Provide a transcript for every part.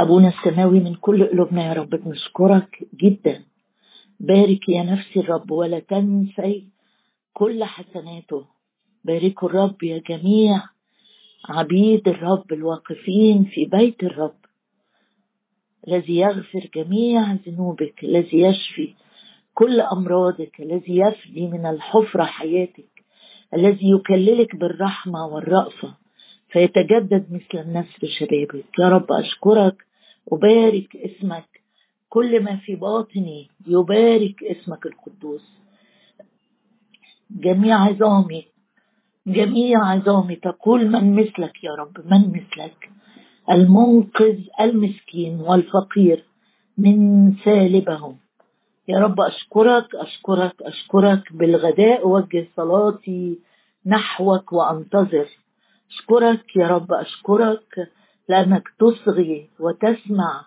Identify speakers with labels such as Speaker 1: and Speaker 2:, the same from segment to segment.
Speaker 1: أبونا السماوي من كل قلوبنا يا رب بنشكرك جدا. بارك يا نفسي الرب ولا تنسي كل حسناته. باركوا الرب يا جميع عبيد الرب الواقفين في بيت الرب. الذي يغفر جميع ذنوبك الذي يشفي كل أمراضك الذي يفدي من الحفرة حياتك الذي يكللك بالرحمة والرأفة فيتجدد مثل النسر شبابك. يا رب أشكرك أبارك اسمك. كل ما في باطني يبارك اسمك القدوس. جميع عظامي جميع عظامي تقول من مثلك يا رب من مثلك؟ المنقذ المسكين والفقير من سالبهم. يا رب أشكرك أشكرك أشكرك بالغداء أوجه صلاتي نحوك وأنتظر. أشكرك يا رب أشكرك لأنك تصغي وتسمع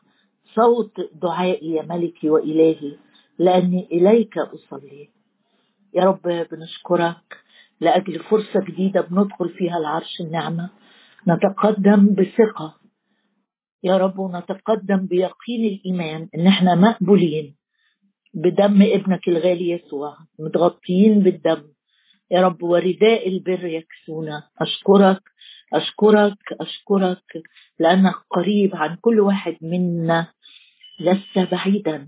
Speaker 1: صوت دعائي يا ملكي وإلهي لأني إليك أصلي. يا رب بنشكرك لأجل فرصة جديدة بندخل فيها العرش النعمة. نتقدم بثقة. يا رب ونتقدم بيقين الإيمان إن إحنا مقبولين بدم ابنك الغالي يسوع متغطيين بالدم. يا رب ورداء البر يكسونا. أشكرك أشكرك أشكرك لأنك قريب عن كل واحد منا. لست بعيدا.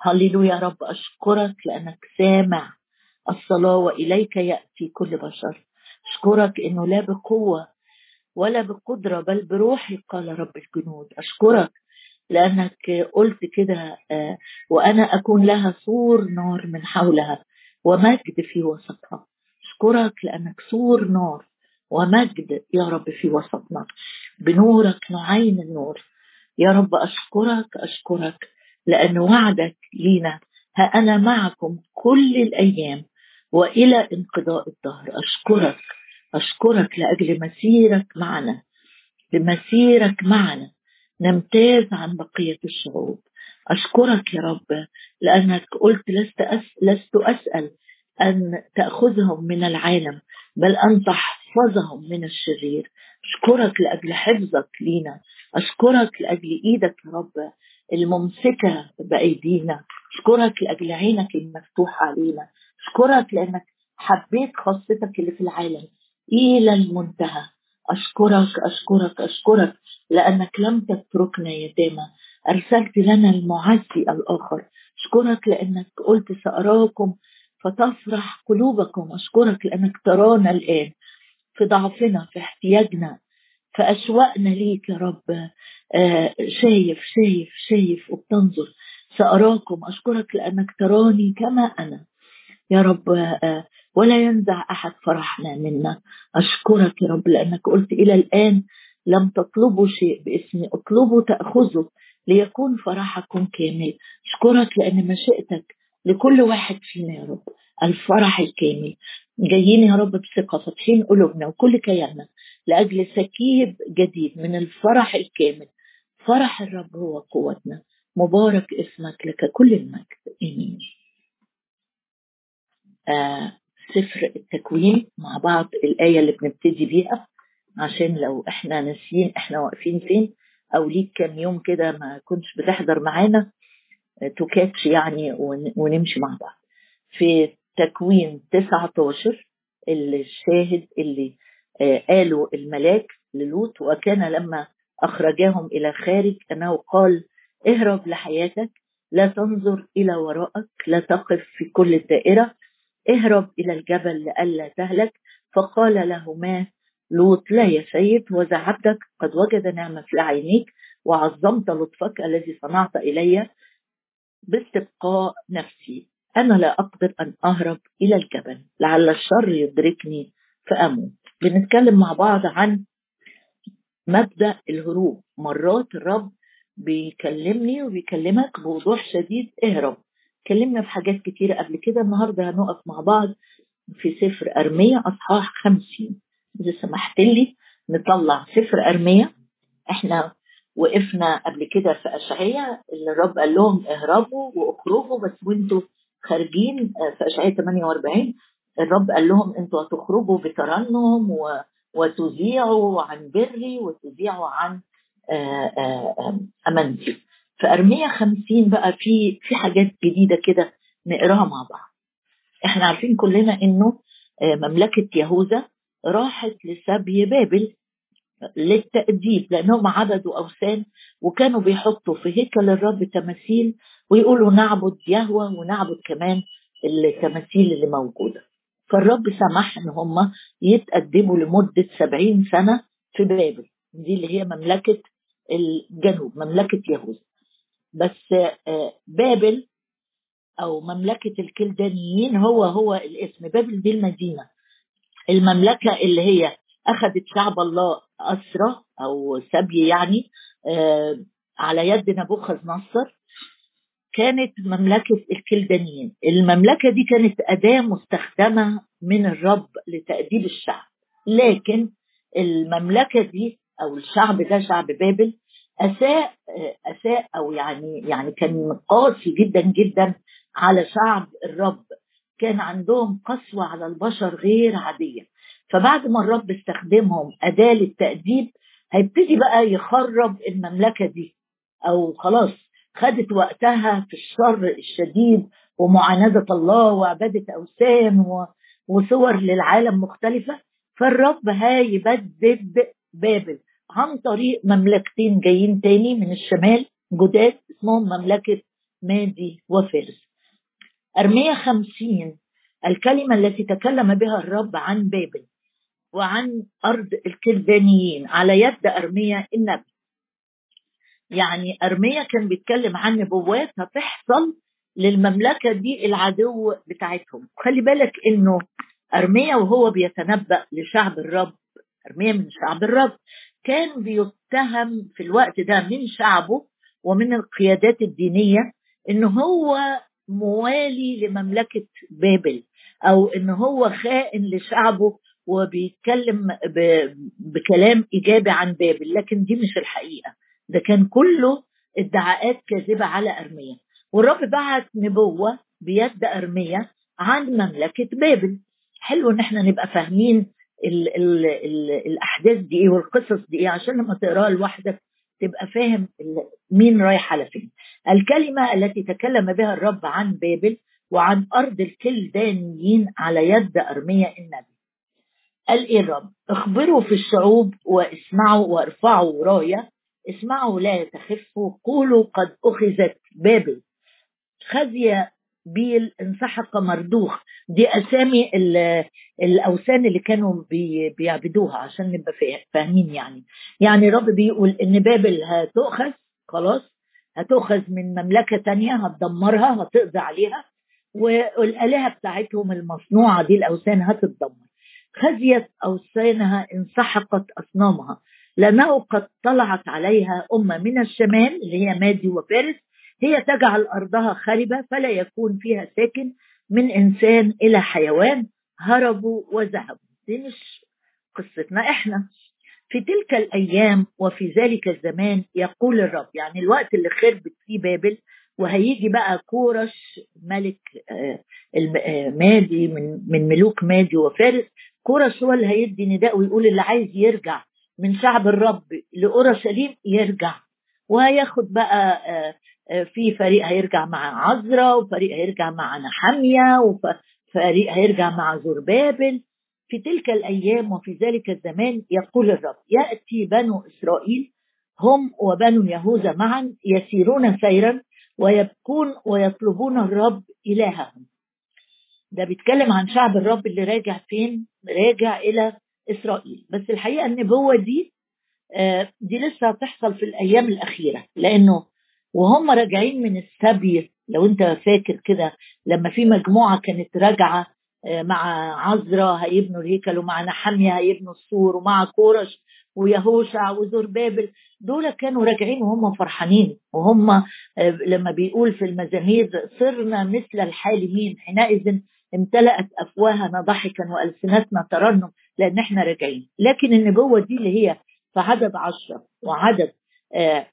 Speaker 1: هللويا يا رب أشكرك لأنك سامع الصلاة وإليك يأتي كل بشر. أشكرك إنه لا بقوة ولا بقدرة بل بروحي قال رب الجنود. أشكرك لأنك قلت كده وأنا أكون لها سور نار من حولها ومجد في وسطها. أشكرك لأنك سور نار ومجد يا رب في وسطنا. بنورك نعين النور. يا رب أشكرك أشكرك لأن وعدك لينا. ها أنا معكم كل الأيام وإلى انقضاء الدهر. أشكرك أشكرك لأجل مسيرك معنا. لمسيرك معنا. نمتاز عن بقية الشعوب. أشكرك يا رب لأنك قلت لست, أس... لست أسأل أن تأخذهم من العالم بل أن تحفظهم من الشرير. أشكرك لأجل حفظك لينا. أشكرك لأجل إيدك يا رب الممسكة بأيدينا. أشكرك لأجل عينك المفتوحة علينا. أشكرك لأنك حبيت خاصتك اللي في العالم إلى المنتهى. أشكرك أشكرك أشكرك لأنك لم تتركنا يتامى أرسلت لنا المعزي الآخر. أشكرك لأنك قلت سأراكم فتفرح قلوبكم أشكرك لأنك ترانا الآن في ضعفنا في احتياجنا فأشوقنا ليك يا رب. آه شايف شايف شايف وبتنظر. سأراكم أشكرك لأنك تراني كما أنا. يا رب آه ولا ينزع أحد فرحنا منا. أشكرك يا رب لأنك قلت إلى الآن لم تطلبوا شيء باسمي أطلبوا تأخذوا ليكون فرحكم كامل. أشكرك لأن مشيئتك لكل واحد فينا يا رب. الفرح الكامل. جايين يا رب بثقة فاتحين قلوبنا وكل كياننا لأجل سكيب جديد من الفرح الكامل. فرح الرب هو قوتنا. مبارك اسمك لك كل المجد. آمين. آه سفر التكوين مع بعض. الآية اللي بنبتدي بيها عشان لو إحنا ناسيين إحنا واقفين فين أو ليك كام يوم كده ما كنتش بتحضر معانا تكاتش يعني ونمشي مع بعض. في تكوين 19 الشاهد اللي قالوا الملاك للوط وكان لما أخرجاهم إلى خارج أنه قال اهرب لحياتك لا تنظر إلى وراءك لا تقف في كل الدائرة اهرب إلى الجبل لئلا تهلك. فقال لهما لوط لا يا سيد وذا عبدك قد وجد نعمة في عينيك وعظمت لطفك الذي صنعت إلي باستبقاء نفسي. أنا لا أقدر أن أهرب إلى الجبل. لعل الشر يدركني فأموت. بنتكلم مع بعض عن مبدأ الهروب. مرات الرب بيكلمني وبيكلمك بوضوح شديد اهرب. اتكلمنا في حاجات كتيرة قبل كده. النهاردة هنقف مع بعض في سفر أرمية أصحاح خمسين. إذا سمحت لي نطلع سفر أرمية إحنا وقفنا قبل كده في أشعية اللي الرب قال لهم اهربوا واخرجوا بس وانتوا خارجين في أشعية 48 الرب قال لهم أنتوا هتخرجوا بترنم. وتذيعوا عن بري وتذيعوا عن امنتي في أرمية 50 بقى في في حاجات جديدة كده نقراها مع بعض إحنا عارفين كلنا إنه مملكة يهوذا راحت لسبي بابل للتأديب لأنهم عبدوا أوثان وكانوا بيحطوا في هيكل الرب تماثيل ويقولوا نعبد يهوى ونعبد كمان التماثيل اللي موجودة. فالرب سمح إن هم يتأدبوا لمدة سبعين سنة في بابل. دي اللي هي مملكة الجنوب مملكة يهوذا. بس بابل أو مملكة الكلدانيين هو هو الاسم. بابل دي المدينة. المملكة اللي هي أخذت شعب الله أسرى أو سبي يعني على يد نبوخذ نصر كانت مملكة الكلدانيين. المملكة دي كانت أداة مستخدمة من الرب لتأديب الشعب. لكن المملكة دي أو الشعب ده شعب بابل أساء أساء أو يعني يعني كان قاسي جدا جدا على شعب الرب. كان عندهم قسوة على البشر غير عادية. فبعد ما الرب استخدمهم أداة للتأديب هيبتدي بقى يخرب المملكة دي. أو خلاص خدت وقتها في الشر الشديد ومعاندة الله وعبادة أوثان وصور للعالم مختلفة. فالرب هيبدد بابل عن طريق مملكتين جايين تاني من الشمال جداد اسمهم مملكة مادي وفارس أرمية خمسين الكلمة التي تكلم بها الرب عن بابل. وعن أرض الكلدانيين على يد أرمية النبي. يعني أرمية كان بيتكلم عن نبوات هتحصل للمملكة دي العدو بتاعتهم. خلي بالك إنه أرمية وهو بيتنبأ لشعب الرب أرمية من شعب الرب كان بيتهم في الوقت ده من شعبه ومن القيادات الدينية إن هو موالي لمملكة بابل أو إن هو خائن لشعبه وبيتكلم بكلام إيجابي عن بابل لكن دي مش الحقيقة. ده كان كله ادعاءات كاذبة على أرمية والرب بعت نبوة بيد أرمية عن مملكة بابل. حلو إن إحنا نبقى فاهمين ال ال ال الأحداث دي إيه والقصص دي إيه عشان لما تقراها لوحدك تبقى فاهم مين رايح على فين. الكلمة التي تكلم بها الرب عن بابل وعن أرض الكلدانيين على يد أرمية النبي. قال إيه الرب؟ اخبروا في الشعوب واسمعوا وارفعوا راية اسمعوا لا تخفوا قولوا قد أخذت بابل. خزي بيل انسحق مردوخ. دي أسامي الأوثان اللي كانوا بي بيعبدوها عشان نبقى فاهمين يعني. يعني رب بيقول إن بابل هتؤخذ. خلاص. هتؤخذ من مملكة تانية. هتدمرها. هتقضي عليها. والآلهة بتاعتهم المصنوعة دي الأوثان هتتدمر. خزيت اوثانها انسحقت أصنامها. لأنه قد طلعت عليها أمة من الشمال اللي هي مادي وفارس. هي تجعل أرضها خربة فلا يكون فيها ساكن من إنسان إلى حيوان هربوا وذهبوا دي مش قصتنا إحنا. في تلك الأيام وفي ذلك الزمان يقول الرب يعني الوقت اللي خربت فيه بابل وهيجي بقى كورش ملك مادي من من ملوك مادي وفارس كورش هو اللي هيدي نداء ويقول اللي عايز يرجع من شعب الرب لأورشليم يرجع. وهياخد بقى في فريق هيرجع مع عزرا وفريق هيرجع مع نحمية وفريق هيرجع مع زربابل في تلك الأيام وفي ذلك الزمان يقول الرب يأتي بنو إسرائيل هم وبنو يهوذا معا يسيرون سيرا ويبكون ويطلبون الرب إلههم. ده بيتكلم عن شعب الرب اللي راجع فين؟ راجع إلى إسرائيل. بس الحقيقة النبوة دي دي لسه هتحصل في الأيام الأخيرة. لأنه وهم راجعين من السبي لو أنت فاكر كده لما في مجموعة كانت راجعة مع عزرا هيبنوا الهيكل ومع نحمية هيبنوا السور ومع كورش ويهوشع وزربابل. دول كانوا راجعين وهم فرحانين. وهم لما بيقول في المزامير صرنا مثل الحالمين حينئذ امتلأت أفواهنا ضحكا وألسنتنا ترنم لأن إحنا راجعين. لكن النبوة دي اللي هي في عدد عشرة وعدد آه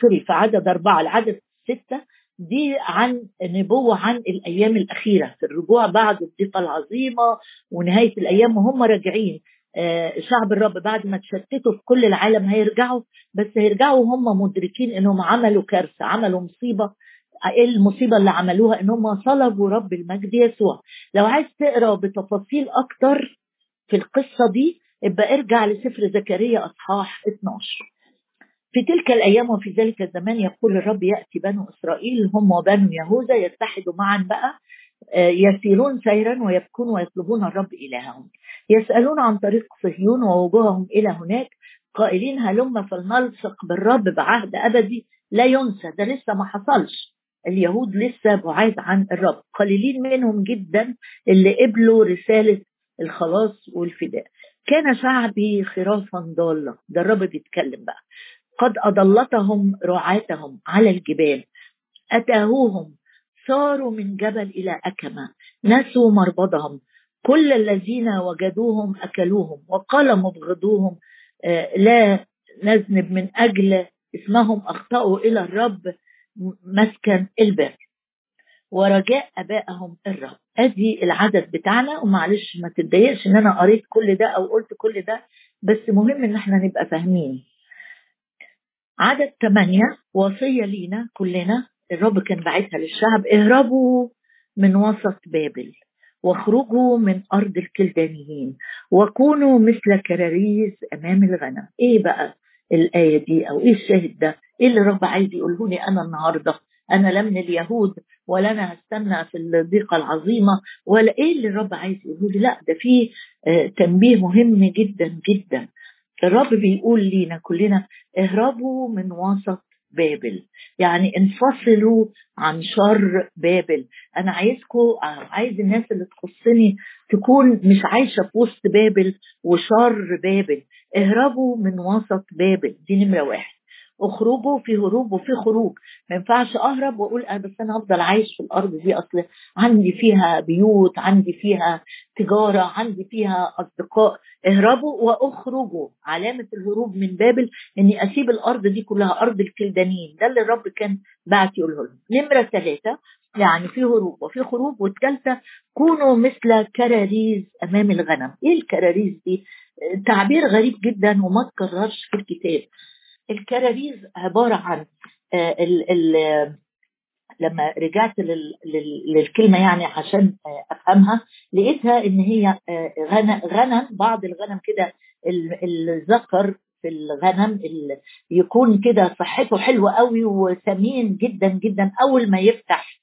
Speaker 1: سوري في عدد أربعة العدد ستة دي عن نبوة عن الأيام الأخيرة. في الرجوع بعد الضيقة العظيمة ونهاية الأيام وهم راجعين. آه، شعب الرب بعد ما تشتتوا في كل العالم هيرجعوا بس هيرجعوا وهم مدركين إنهم عملوا كارثة عملوا مصيبة. إيه المصيبة اللي عملوها؟ إن هم صلبوا رب المجد يسوع. لو عايز تقرأ بتفاصيل أكتر في القصة دي ابقى ارجع لسفر زكريا أصحاح 12 في تلك الأيام وفي ذلك الزمان يقول الرب يأتي بنو إسرائيل هم وبنو يهوذا يتحدوا معا بقى آه، يسيرون سيرا ويبكون ويطلبون الرب إلههم. يسألون عن طريق صهيون ووجوههم إلى هناك قائلين هلم فلنلصق بالرب بعهد أبدي لا ينسى ده لسه ما حصلش. اليهود لسه بعاد عن الرب. قليلين منهم جدا اللي قبلوا رسالة الخلاص والفداء. كان شعبي خرافا ضاله ده الرب بيتكلم بقى. قد أضلتهم رعاتهم على الجبال. أتاهوهم. صاروا من جبل إلى أكمة. نسوا مربضهم. كل الذين وجدوهم أكلوهم. وقال مبغضوهم. آه، لا نذنب من أجل. اسمهم أخطأوا إلى الرب. مسكن البر. ورجاء أبائهم الرب. أدي العدد بتاعنا ومعلش ما تتضايقش إن أنا قريت كل ده أو قلت كل ده بس مهم إن إحنا نبقى فاهمين. عدد ثمانية وصية لينا كلنا. الرب كان باعتها للشعب اهربوا من وسط بابل واخرجوا من أرض الكلدانيين وكونوا مثل كراريس أمام الغنم. إيه بقى الآية دي أو إيه الشاهد ده؟ إيه اللي الرب عايز يقوله لي أنا النهارده؟ أنا لا من اليهود ولا أنا هستنى في الضيقة العظيمة ولا إيه اللي الرب عايز يقوله لي؟ لا ده في آه، تنبيه مهم جدا جدا. الرب بيقول لينا كلنا اهربوا من وسط بابل. يعني انفصلوا عن شر بابل. أنا عايزكم عايز الناس اللي تخصني تكون مش عايشة في وسط بابل وشر بابل. اهربوا من وسط بابل. دي نمرة واحد. اخرجوا في هروب وفي خروج. ما ينفعش أهرب وأقول أنا بس أنا افضل عايش في الأرض دي أصل عندي فيها بيوت عندي فيها تجارة عندي فيها أصدقاء. اهربوا وأخرجوا. علامة الهروب من بابل إني أسيب الأرض دي كلها أرض الكلدانيين. ده اللي الرب كان بعت يقوله لهم. نمرة ثلاثة يعني في هروب وفي خروج والثالثة كونوا مثل كراريز أمام الغنم. إيه الكراريز دي؟ تعبير غريب جدا وما تكررش في الكتاب. الكراريز عبارة عن آه، ال ال لما رجعت للكلمة يعني عشان آه، أفهمها لقيتها إن هي آه، غنم بعض الغنم كده الذكر في الغنم يكون كده صحته حلوة قوي وسمين جدا جدا. أول ما يفتح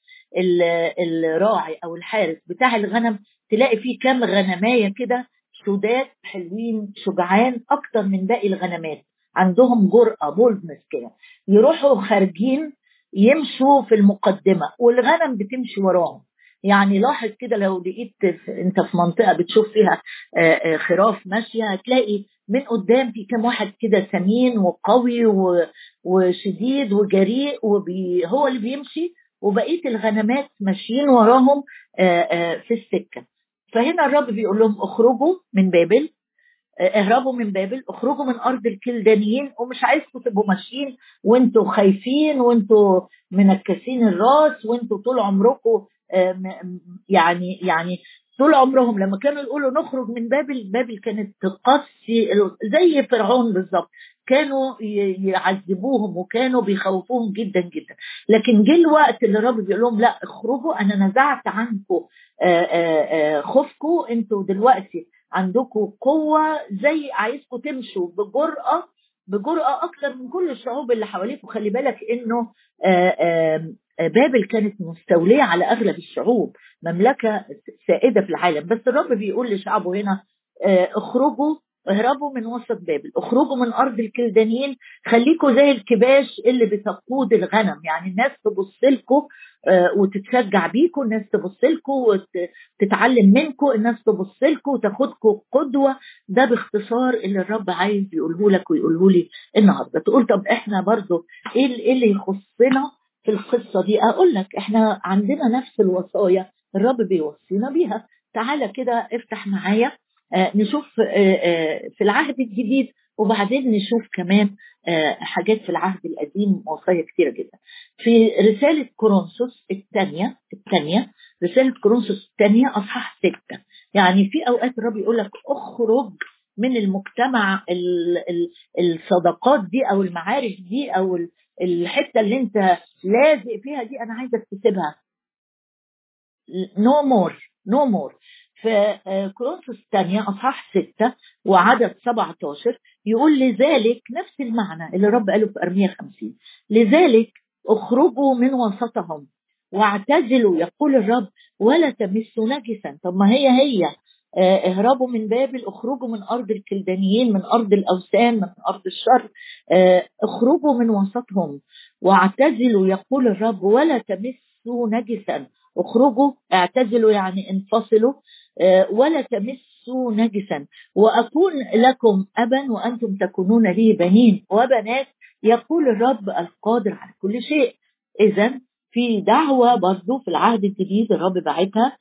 Speaker 1: الراعي أو الحارس بتاع الغنم تلاقي فيه كام غنمايه كده سودات حلوين شجعان أكتر من باقي الغنمات. عندهم جرأة بولدنس كده يروحوا خارجين يمشوا في المقدمة والغنم بتمشي وراهم. يعني لاحظ كده لو لقيت انت في منطقة بتشوف فيها خراف ماشية هتلاقي من قدام في كام واحد كده سمين وقوي وشديد وجريء وهو اللي بيمشي وبقية الغنمات ماشيين وراهم في السكة. فهنا الرب بيقول لهم اخرجوا من بابل اهربوا من بابل اخرجوا من ارض الكلدانيين ومش عايزكم تبقوا ماشيين وانتوا خايفين وانتوا منكسين الراس وانتوا طول عمركم يعني يعني طول عمرهم لما كانوا يقولوا نخرج من بابل بابل كانت تقصي زي فرعون بالظبط كانوا يعذبوهم وكانوا بيخوفوهم جدا جدا. لكن جه الوقت اللي الرب بيقول لهم لا اخرجوا أنا نزعت عنكم خوفكم أنتوا دلوقتي عندكم قوة زي عايزكم تمشوا بجرأة بجرأة أكثر من كل الشعوب اللي حواليكم. خلي بالك إنه بابل كانت مستولية على أغلب الشعوب مملكة سائدة في العالم. بس الرب بيقول لشعبه هنا اخرجوا اهربوا من وسط بابل اخرجوا من أرض الكلدانيين خليكوا زي الكباش اللي بتقود الغنم. يعني الناس تبص لكم آه، وتتشجع بيكم الناس تبص لكم وتتعلم منكم الناس تبص لكم وتاخدكم قدوة. ده باختصار اللي الرب عايز يقوله لك ويقوله لي النهارده. تقول طب إحنا برضو إيه, إيه اللي يخصنا في القصة دي؟ أقول لك إحنا عندنا نفس الوصايا الرب بيوصينا بيها. تعالى كده افتح معايا نشوف آه، في العهد الجديد وبعدين نشوف كمان آه، حاجات في العهد القديم وصايا كثيره جدا. في رسالة كورنثوس الثانية الثانية رسالة كورنثوس الثانية أصحاح ستة. يعني في أوقات الرب يقول لك أخرج من المجتمع الصداقات دي أو المعارف دي أو الحتة اللي أنت لازق فيها دي أنا عايزك تسيبها. no more no more في كورنثوس الثانية أصحاح ستة وعدد 17 يقول لذلك نفس المعنى اللي رب قاله في أرمية 50 لذلك اخرجوا من وسطهم واعتزلوا يقول الرب ولا تمسوا نجسا. طب ما هي هي آه، اهربوا من بابل اخرجوا من أرض الكلدانيين من أرض الأوثان من أرض الشر آه، اخرجوا من وسطهم واعتزلوا يقول الرب ولا تمسوا نجسا. اخرجوا اعتزلوا يعني انفصلوا آه، ولا تمسوا نجسا. واكون لكم ابا وأنتم تكونون لي بنين وبنات يقول الرب القادر على كل شيء. اذا في دعوة برضه في العهد الجديد الرب بعتها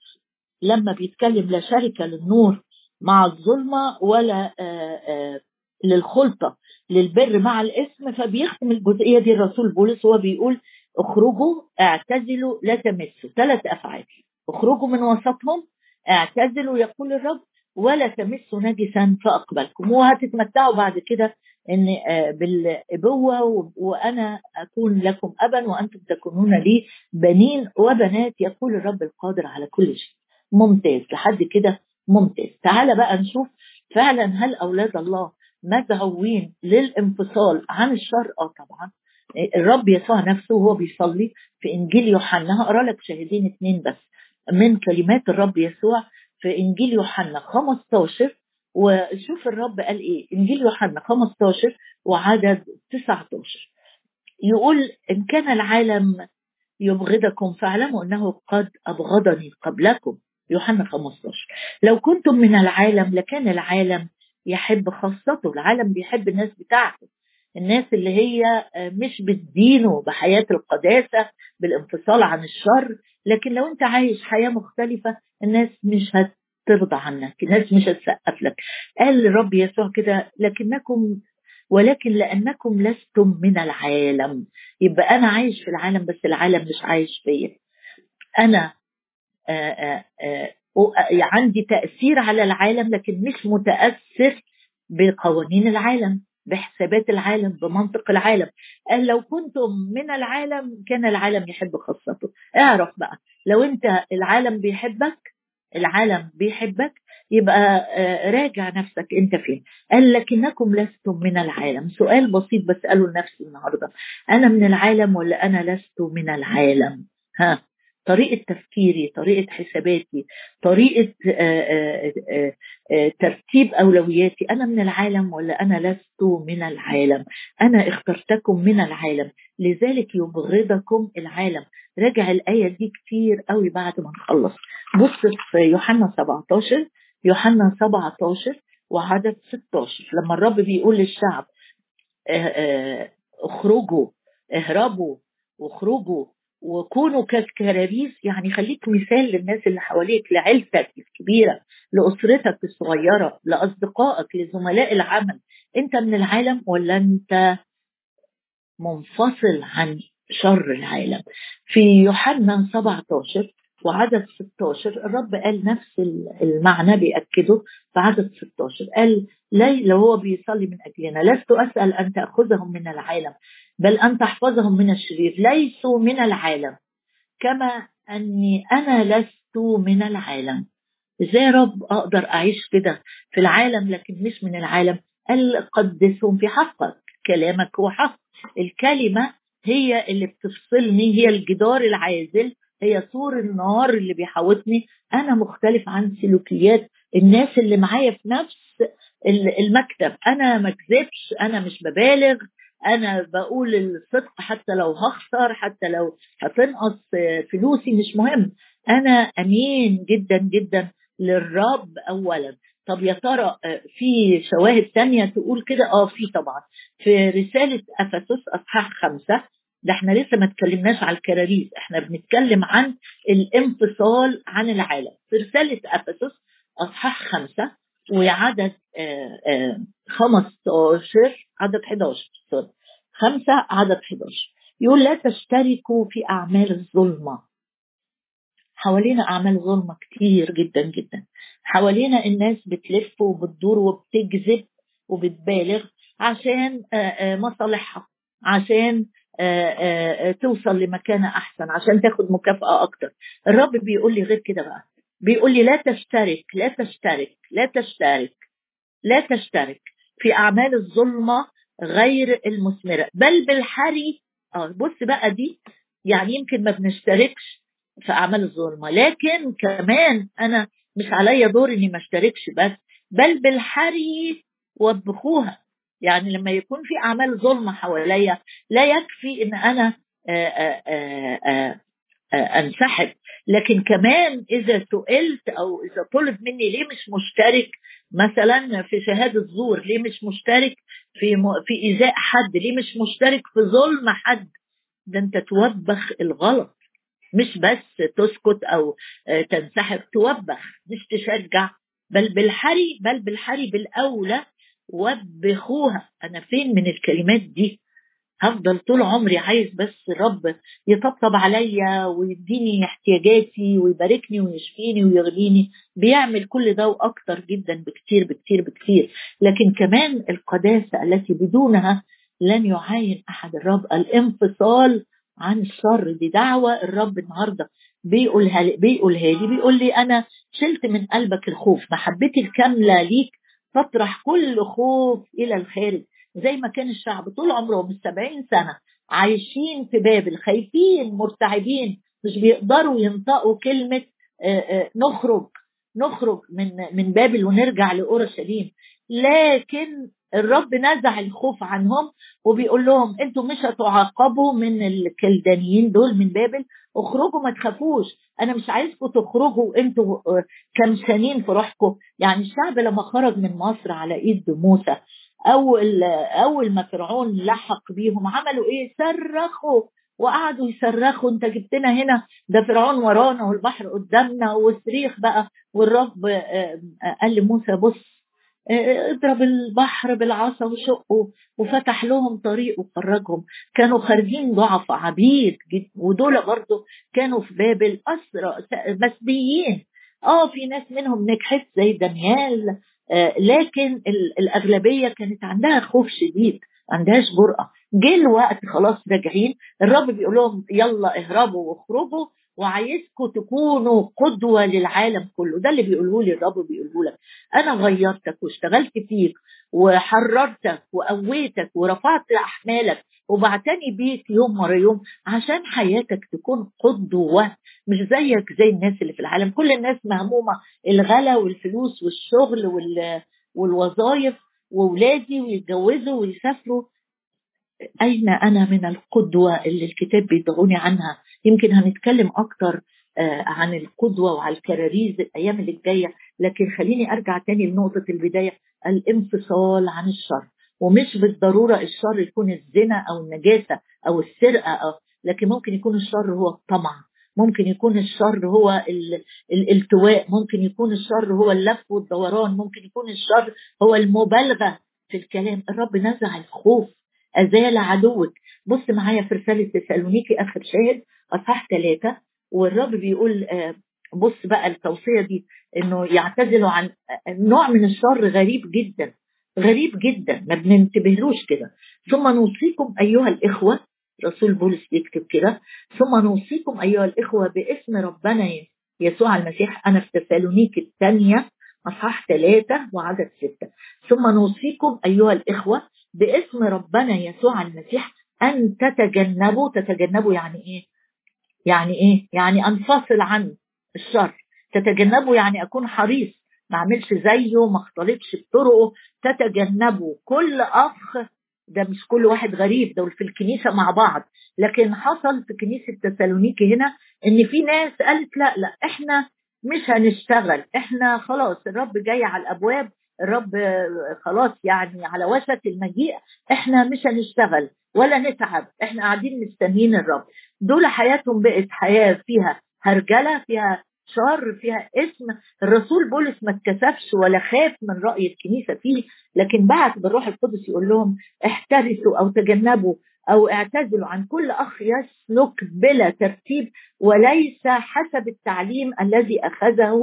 Speaker 1: لما بيتكلم لا شركة للنور مع الظلمة ولا آه، آه، للخلطة للبر مع الاسم فبيختم الجزئية دي الرسول بولس وهو بيقول اخرجوا اعتزلوا لا تمسوا. ثلاث أفعال. اخرجوا من وسطهم اعتزلوا يقول الرب ولا تمسوا نجسا فأقبلكم. وهتتمتعوا بعد كده إن آه، بالابوه وأنا أكون لكم ابا وأنتم تكونون لي بنين وبنات يقول الرب القادر على كل شيء. ممتاز. لحد كده ممتاز. تعال بقى نشوف فعلا هل أولاد الله مدعوين للانفصال عن الشر؟ آه طبعا. الرب يسوع نفسه وهو بيصلي في إنجيل يوحنا. هقرأ لك شاهدين اثنين بس. من كلمات الرب يسوع في إنجيل يوحنا 15 وشوف الرب قال إيه. إنجيل يوحنا 15 وعدد 19 يقول إن كان العالم يبغضكم فاعلموا أنه قد أبغضني قبلكم. يوحنا 15 لو كنتم من العالم لكان العالم يحب خاصته. العالم بيحب الناس بتاعته. الناس اللي هي مش بتدينه بحياة القداسة بالانفصال عن الشر. لكن لو انت عايش حياة مختلفة الناس مش هترضى عنك الناس مش هتسقف لك. قال الرب يسوع كده لكنكم ولكن لأنكم لستم من العالم. يبقى أنا عايش في العالم بس العالم مش عايش فيا. أنا آآ آآ عندي تأثير على العالم لكن مش متأثر بقوانين العالم. بحسابات العالم بمنطق العالم. قال لو كنتم من العالم كان العالم يحب خاصته. اعرف بقى لو انت العالم بيحبك العالم بيحبك يبقى راجع نفسك انت فين. قال لكنكم لستم من العالم. سؤال بسيط بسأله لنفسي النهارده. أنا من العالم ولا أنا لست من العالم؟ ها. طريقة تفكيري طريقة حساباتي طريقة آآ آآ ترتيب أولوياتي أنا من العالم ولا أنا لست من العالم؟ أنا اخترتكم من العالم لذلك يبغضكم العالم. راجع الآية دي كتير قوي بعد ما نخلص. بص في يوحنا 17 يوحنا 17 وعدد 16 لما الرب بيقول للشعب اخرجوا اهربوا واخرجوا وكونوا ككراريس يعني خليك مثال للناس اللي حواليك لعيلتك الكبيرة لأسرتك الصغيرة لأصدقائك لزملاء العمل. أنت من العالم ولا أنت منفصل عن شر العالم؟ في يوحنا 17 وعدد 16 الرب قال نفس المعنى بيأكده في عدد 16 قال لي لو هو بيصلي من أجلنا لست أسأل أن تأخذهم من العالم بل أن تحفظهم من الشرير ليسوا من العالم كما أني أنا لست من العالم. إزاي يا رب أقدر أعيش كده في العالم لكن مش من العالم؟ قال قدسهم في حقك كلامك هو حق الكلمة هي اللي بتفصلني هي الجدار العازل هي سور النار اللي بيحاوطني أنا مختلف عن سلوكيات الناس اللي معايا في نفس المكتب. أنا ما أكذبش أنا مش ببالغ. أنا بقول الصدق حتى لو هخسر حتى لو هتنقص فلوسي مش مهم. أنا أمين جدا جدا للرب اولا. طب يا ترى في شواهد تانية تقول كده؟ آه في طبعا. في رسالة أفسس أصحاح خمسة ده إحنا لسه ما اتكلمناش على الكراريس إحنا بنتكلم عن الانفصال عن العالم. في رسالة أفسس أصحاح خمسة وعدد 15 عدد 11 سوري. 5 عدد 11 يقول لا تشتركوا في أعمال الظلمة. حوالينا أعمال ظلمة كتير جدا جدا. حوالينا الناس بتلف وبتدور وبتكذب وبتبالغ عشان مصالحها عشان توصل لمكانة أحسن عشان تاخد مكافأة أكتر. الرب بيقول لي غير كده بقى. بيقول لي لا تشترك لا تشترك لا تشترك لا تشترك في أعمال الظلمة غير المثمرة بل بالحري. آه بص بقى دي يعني يمكن ما بنشتركش في أعمال الظلمة لكن كمان أنا مش عليا دور إني ما أشتركش بس بل بالحري وبخوها يعني لما يكون في أعمال ظلم حواليا لا يكفي إن أنا آآ آآ آآ أنسحب. لكن كمان إذا سئلت أو إذا طلب مني ليه مش مشترك مثلا في شهادة زور ليه مش مشترك في م... في إيذاء حد ليه مش مشترك في ظلم حد؟ ده أنت توبخ الغلط. مش بس تسكت أو تنسحب توبخ مش تشجع بل بالحري بل بالحري بالأولى وبخوها أنا فين من الكلمات دي؟ هفضل طول عمري عايز بس الرب يطبطب عليا ويديني احتياجاتي ويباركني ويشفيني ويغنيني بيعمل كل ده وأكتر جدا بكتير بكتير بكتير. لكن كمان القداسة التي بدونها لن يعاين أحد. الرب الانفصال عن الشر دي دعوة الرب النهارده. بيقولها لي بيقولها لي بيقول لي أنا شلت من قلبك الخوف. محبتي الكاملة ليك تطرح كل خوف إلى الخارج. زي ما كان الشعب طول عمرهم السبعين سنة عايشين في بابل خايفين مرتعبين مش بيقدروا ينطقوا كلمة نخرج نخرج من من بابل ونرجع لأورشليم. لكن الرب نزع الخوف عنهم وبيقول لهم أنتوا مش هتعاقبوا من الكلدانيين دول من بابل اخرجوا ما تخافوش أنا مش عايزكم تخرجوا وانتوا كمسانين في روحكم. يعني الشعب لما خرج من مصر على ايد موسى اول اول ما فرعون لحق بيهم عملوا إيه؟ صرخوا وقعدوا يصرخوا انت جبتنا هنا ده فرعون ورانا والبحر قدامنا والصريخ بقى. والرب قال لموسى بص اضرب البحر بالعصا وشقه وفتح لهم طريق وخرجهم. كانوا خارجين ضعف عبيد جدا ودول برضه كانوا في بابل أسرى مسبيين. آه في ناس منهم نجحت زي دانيال آه لكن الأغلبية كانت عندها خوف شديد عندهاش جرأة. جه الوقت خلاص راجعين الرب بيقول لهم يلا اهربوا واخرجوا وعايزكم تكونوا قدوة للعالم كله. ده اللي بيقوله لي الرب بيقوله لك. أنا غيرتك واشتغلت فيك وحررتك وقويتك ورفعت أحمالك وبعتني بيك يوم ورا يوم عشان حياتك تكون قدوة مش زيك زي الناس اللي في العالم. كل الناس مهمومة. الغلا والفلوس والشغل وال... والوظائف وولادي ويتجوزوا ويسافروا. أين أنا من القدوة اللي الكتاب بيدعوني عنها؟ يمكن هنتكلم أكتر عن القدوة وعلى الكراريز الأيام اللي جاية لكن خليني أرجع تاني لنقطة البداية الانفصال عن الشر. ومش بالضرورة الشر يكون الزنا أو النجاسة أو السرقة أو لكن ممكن يكون الشر هو الطمع ممكن يكون الشر هو الالتواء ممكن يكون الشر هو اللف والدوران ممكن يكون الشر هو المبالغة في الكلام. الرب نزع الخوف أزال عدوك. بص معايا في رسالة تسالونيكي آخر شاهد. أصحاح ثلاثة والرب بيقول بص بقى التوصية دي إنه يعتزلوا عن نوع من الشر غريب جدا غريب جدا ما بننتبهلوش كده ثم نوصيكم أيها الإخوة رسول بولس بيكتب كده ثم نوصيكم أيها الإخوة باسم ربنا يسوع المسيح أنا في تسالونيكي الثانية أصحاح ثلاثة وعدد ستة ثم نوصيكم أيها الإخوة باسم ربنا يسوع المسيح أن تتجنبوا تتجنبوا يعني إيه؟ يعني إيه؟ يعني أنفصل عن الشر. تتجنبوا يعني أكون حريص. ما أعملش زيه ما أختلطش بطرقه. تتجنبوا كل أخ ده مش كل واحد غريب. دول في الكنيسة مع بعض. لكن حصل في كنيسة تسالونيكي هنا إن في ناس قالت لا لا إحنا مش هنشتغل. إحنا خلاص الرب جاي على الأبواب الرب خلاص يعني على وشك المجيء إحنا مش هنشتغل ولا نتعب إحنا قاعدين مستنيين الرب. دول حياتهم بقت حياة فيها هرجلة فيها شر فيها اسم. الرسول بولس ما اتكسفش ولا خاف من رأي الكنيسة فيه لكن بعت بالروح القدس يقول لهم احترسوا أو تجنبوا أو اعتزلوا عن كل أخ يسلك بلا ترتيب وليس حسب التعليم الذي أخذه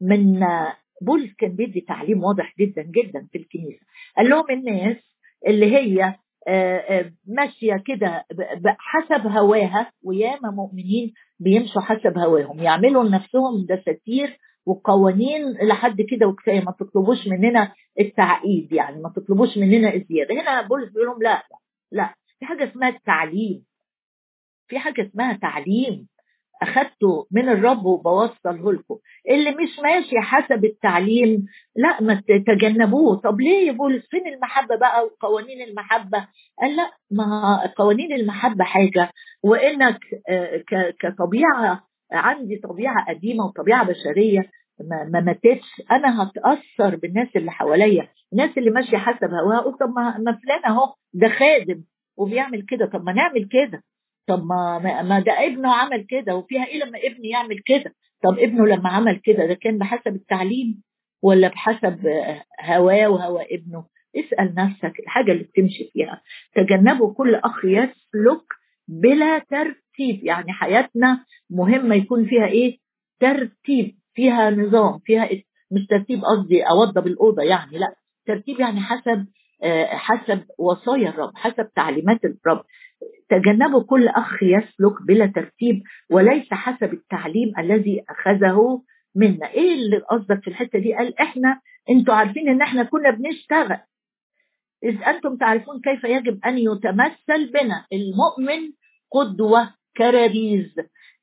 Speaker 1: من بولس كان بيدي تعليم واضح جدا جدا في الكنيسة. قال لهم الناس اللي هي آه، آه، ماشية كده حسب هواها وياما مؤمنين بيمشوا حسب هواهم. يعملوا لنفسهم دساتير وقوانين لحد كده وكفاية ما تطلبوش مننا التعقيد يعني ما تطلبوش مننا الزيادة. هنا بولس بيقول لهم لا لا في حاجة اسمها التعليم. في حاجة اسمها تعليم. أخدته من الرب وبوصله لكم. اللي مش ماشي حسب التعليم لا ما تجنبوه طب ليه يا بولس فين المحبة بقى وقوانين المحبة؟ قال لا ما قوانين المحبة حاجة. وإنك آه، كطبيعة عندي طبيعة قديمة وطبيعة بشرية ما ماتتش. أنا هتأثر بالناس اللي حواليا الناس اللي ماشية حسب هواها. أقول طب ما فلان أهو ده خادم وبيعمل كده. طب ما نعمل كده. طب ما ما ده ابنه عمل كده وفيها إيه لما ابني يعمل كده؟ طب ابنه لما عمل كده ده كان بحسب التعليم ولا بحسب هواه وهوى ابنه؟ اسأل نفسك الحاجة اللي بتمشي فيها. تجنبوا كل أخ يسلك بلا ترتيب. يعني حياتنا مهمة يكون فيها إيه؟ ترتيب فيها نظام فيها مش ترتيب قصدي أوضب الأوضة يعني لا. ترتيب يعني حسب آه، حسب وصايا الرب حسب تعليمات الرب. تجنبوا كل أخ يسلك بلا ترتيب وليس حسب التعليم الذي أخذه منا. إيه اللي قصدك في الحتة دي؟ قال إحنا أنتوا عارفين إن إحنا كنا بنشتغل. إذ أنتم تعرفون كيف يجب أن يتمثل بنا المؤمن قدوة كراريز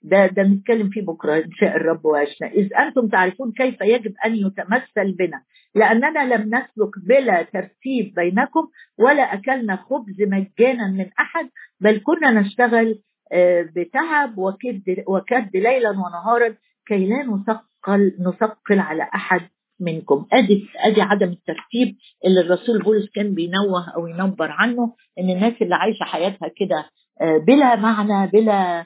Speaker 1: ده ده نتكلم فيه بكرة إن شاء الرب وعشنا. إذ أنتم تعرفون كيف يجب أن يتمثل بنا لأننا لم نسلك بلا ترتيب بينكم ولا أكلنا خبز مجانا من أحد بل كنا نشتغل آه، بتعب وكد وكد ليلا ونهارا كي لا نثقل نثقل على أحد منكم. أدي أدي عدم الترتيب اللي الرسول بولس كان بينوه أو ينبر عنه إن الناس اللي عايشة حياتها كده آه، بلا معنى بلا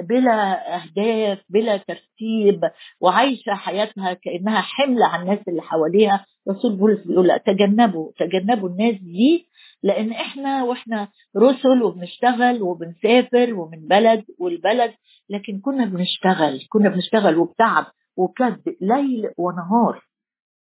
Speaker 1: بلا أهداف بلا ترتيب وعايشة حياتها كأنها حمل على الناس اللي حواليها. رسول بولس بيقول لا تجنبوا تجنبوا الناس دي لأن إحنا وإحنا رسل وبنشتغل وبنسافر ومن بلد والبلد لكن كنا بنشتغل كنا بنشتغل وبتعب وكد ليل ونهار.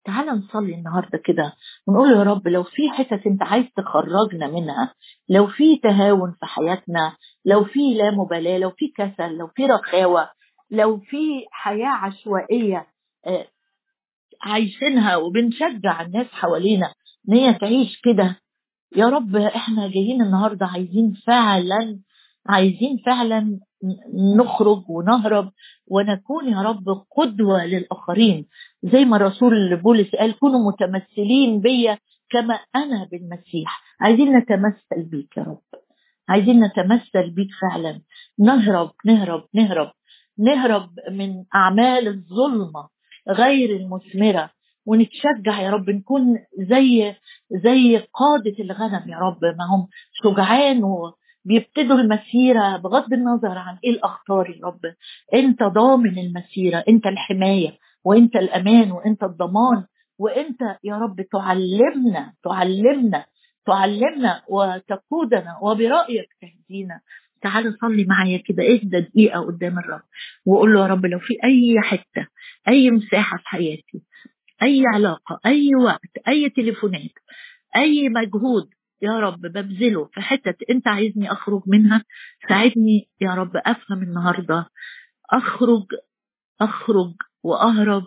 Speaker 1: تعال نصلي النهارده كده ونقول يا رب لو في حتت انت عايز تخرجنا منها لو في تهاون في حياتنا لو في لا مبالاة لو في كسل لو في رخاوة لو في حياة عشوائية آه، عايشينها وبنشجع الناس حوالينا إن هي تعيش كده يا رب إحنا جايين النهارده عايزين فعلا عايزين فعلا نخرج ونهرب ونكون يا رب قدوة للآخرين. زي ما الرسول بولس قال كونوا متمثلين بيا كما أنا بالمسيح. عايزين نتمثل بيك يا رب. عايزين نتمثل بيك فعلا. نهرب نهرب نهرب. نهرب من أعمال الظلمة غير المثمرة. ونتشجع يا رب. نكون زي زي قادة الغنم يا رب. ما هم شجعان بيبتدوا المسيرة بغض النظر عن إيه الأخطار يا رب. أنت ضامن المسيرة أنت الحماية وأنت الأمان وأنت الضمان وأنت يا رب تعلمنا تعلمنا تعلمنا وتقودنا وبرأيك تهدينا. تعال صلي معايا كده اهدى دقيقة قدام الرب وقول له يا رب لو في أي حتة أي مساحة في حياتي أي علاقة أي وقت أي تليفونات أي مجهود يا رب ببذله في حتة أنت عايزني أخرج منها ساعدني يا رب أفهم النهاردة. أخرج أخرج وأهرب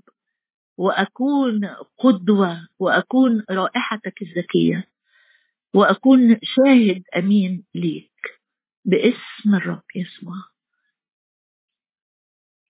Speaker 1: وأكون قدوة وأكون رائحتك الذكية وأكون شاهد أمين ليك باسم الرب يسوع.